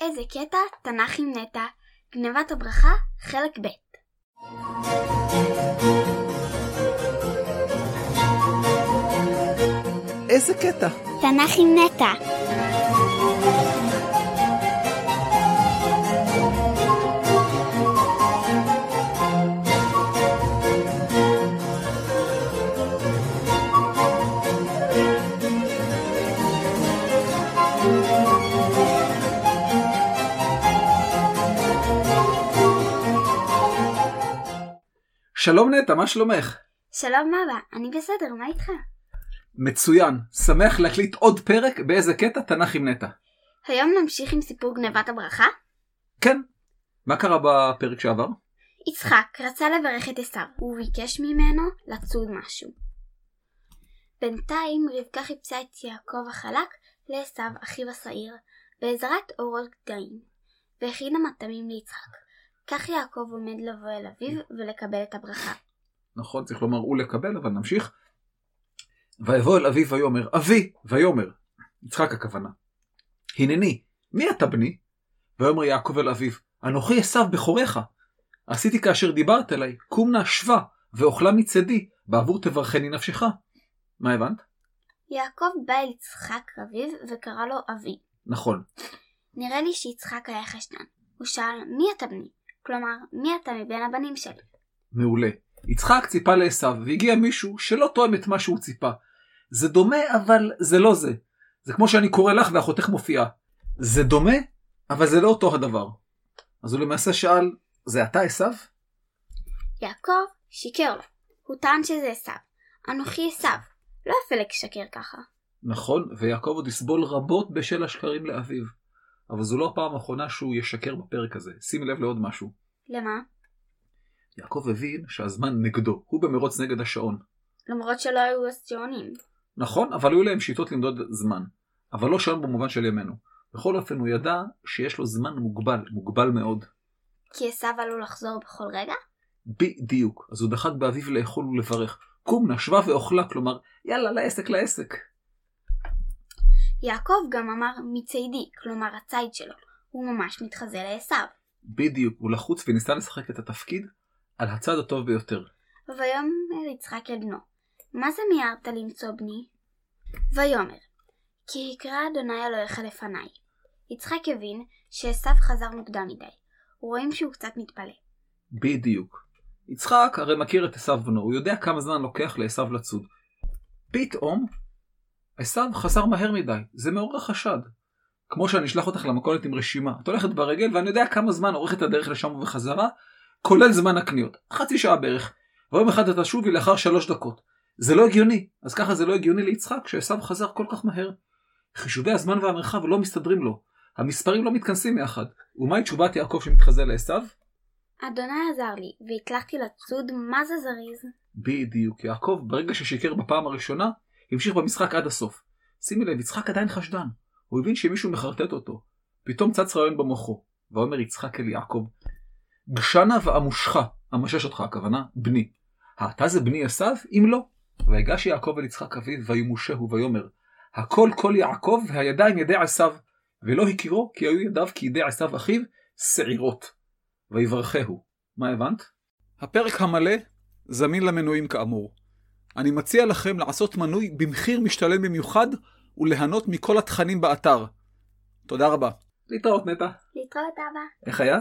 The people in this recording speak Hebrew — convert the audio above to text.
איזה קטע, תנ"ך עם נטע, גנבת הברכה, חלק ב'. איזה קטע. תנ"ך עם נטע. שלום נטע, מה שלומך? שלום אבא, אני בסדר, מה איתך? מצוין, שמח להקליט עוד פרק באיזה קטע תנ"ך עם נטע. היום נמשיך עם סיפור גנבת הברכה. כן. מה קרה בפרק שעבר? יצחק רצה לברך את עשיו, הוא ביקש ממנו לצוד משהו. בינתיים רבקה חיפשה את יעקב החלק לעשיו אחיו השעיר, בעזרת אורות גאים, והכינה מטעמים ליצחק. כך יעקב עומד לבוא אל אביו ולקבל את הברכה. נכון, צריך לומר הוא לקבל, אבל נמשיך. ויבוא אל אביו ויאמר, אבי, ויאמר, יצחק הכוונה, הנני, מי אתה בני? ויאמר יעקב אל אביו, אנוכי עשיו בכורך. עשיתי כאשר דיברת אליי, קום נא שבה, ואוכלה מצדי, בעבור תברכני נפשך. מה הבנת? יעקב בא אל יצחק אביו וקרא לו אבי. נכון. נראה לי שיצחק היה חשדן. הוא שאל, מי אתה בני? כלומר, מי אתה מבין הבנים שלי? מעולה. יצחק ציפה לעשו, והגיע מישהו שלא תואם את מה שהוא ציפה. זה דומה, אבל זה לא זה. זה כמו שאני קורא לך ואחותך מופיעה. זה דומה, אבל זה לא אותו הדבר. אז הוא למעשה שאל, זה אתה עשו? יעקב שיקר לו. הוא טען שזה עשו. אנוכי עשו. לא יפה לשקר ככה. נכון, ויעקב עוד יסבול רבות בשל השקרים לאביו. אבל זו לא הפעם האחרונה שהוא ישקר בפרק הזה. שים לב לעוד משהו. למה? יעקב הבין שהזמן נגדו, הוא במרוץ נגד השעון. למרות שלא היו אז שעונים. נכון, אבל היו להם שיטות למדוד זמן. אבל לא שעון במובן של ימינו. בכל אופן הוא ידע שיש לו זמן מוגבל, מוגבל מאוד. כי עשו עלול לחזור בכל רגע? בדיוק. אז הוא דחק באביו לאכול ולברך. קום נא שבה ואוכלה, כלומר, יאללה, לעסק, לעסק. יעקב גם אמר מציידי, כלומר הציד שלו. הוא ממש מתחזה לעשו. בדיוק, הוא לחוץ וניסה לשחק את התפקיד על הצד הטוב ביותר. ויאמר יצחק אל בנו, מה זה מיהרת למצוא בני? ויאמר, כי יקרא אדוני אלוהיך לפניי. יצחק הבין שעשו חזר מוקדם מדי. רואים שהוא קצת מתפלא. בדיוק. יצחק הרי מכיר את עשו בנו, הוא יודע כמה זמן לוקח לעשו לצוד. פתאום, עשו חזר מהר מדי, זה מעורר חשד. כמו שאני אשלח אותך למכולת עם רשימה. את הולכת ברגל ואני יודע כמה זמן עורכת הדרך לשם ובחזרה, כולל זמן הקניות. חצי שעה בערך. ויום אחד אתה שובי לאחר שלוש דקות. זה לא הגיוני. אז ככה זה לא הגיוני ליצחק שעשו חזר כל כך מהר. חישובי הזמן והמרחב לא מסתדרים לו. המספרים לא מתכנסים יחד. ומהי תשובת יעקב שמתחזה לעשו? אדוני עזר לי, והצלחתי לצוד מה זה זריז. בדיוק. יעקב, ברגע ששיקר בפעם הראשונה, המשיך במשחק עד הסוף. שימי לב, יצחק עדיין חשדן. הוא הבין שמישהו מחרטט אותו. פתאום צץ רעיון במוחו. ואומר יצחק אל יעקב, גשנה ואמושך, אמשש אותך הכוונה, בני. האתה זה בני עשו? אם לא. ויגש יעקב אל יצחק אביו וימושהו ויאמר, הכל כל יעקב והידיים ידי עשו, ולא הכירו כי היו ידיו כידי עשו אחיו שעירות. ויברכהו. מה הבנת? הפרק המלא זמין למנויים כאמור. אני מציע לכם לעשות מנוי במחיר משתלם במיוחד וליהנות מכל התכנים באתר. תודה רבה. להתראות נטע. להתראות אבא. איך היה?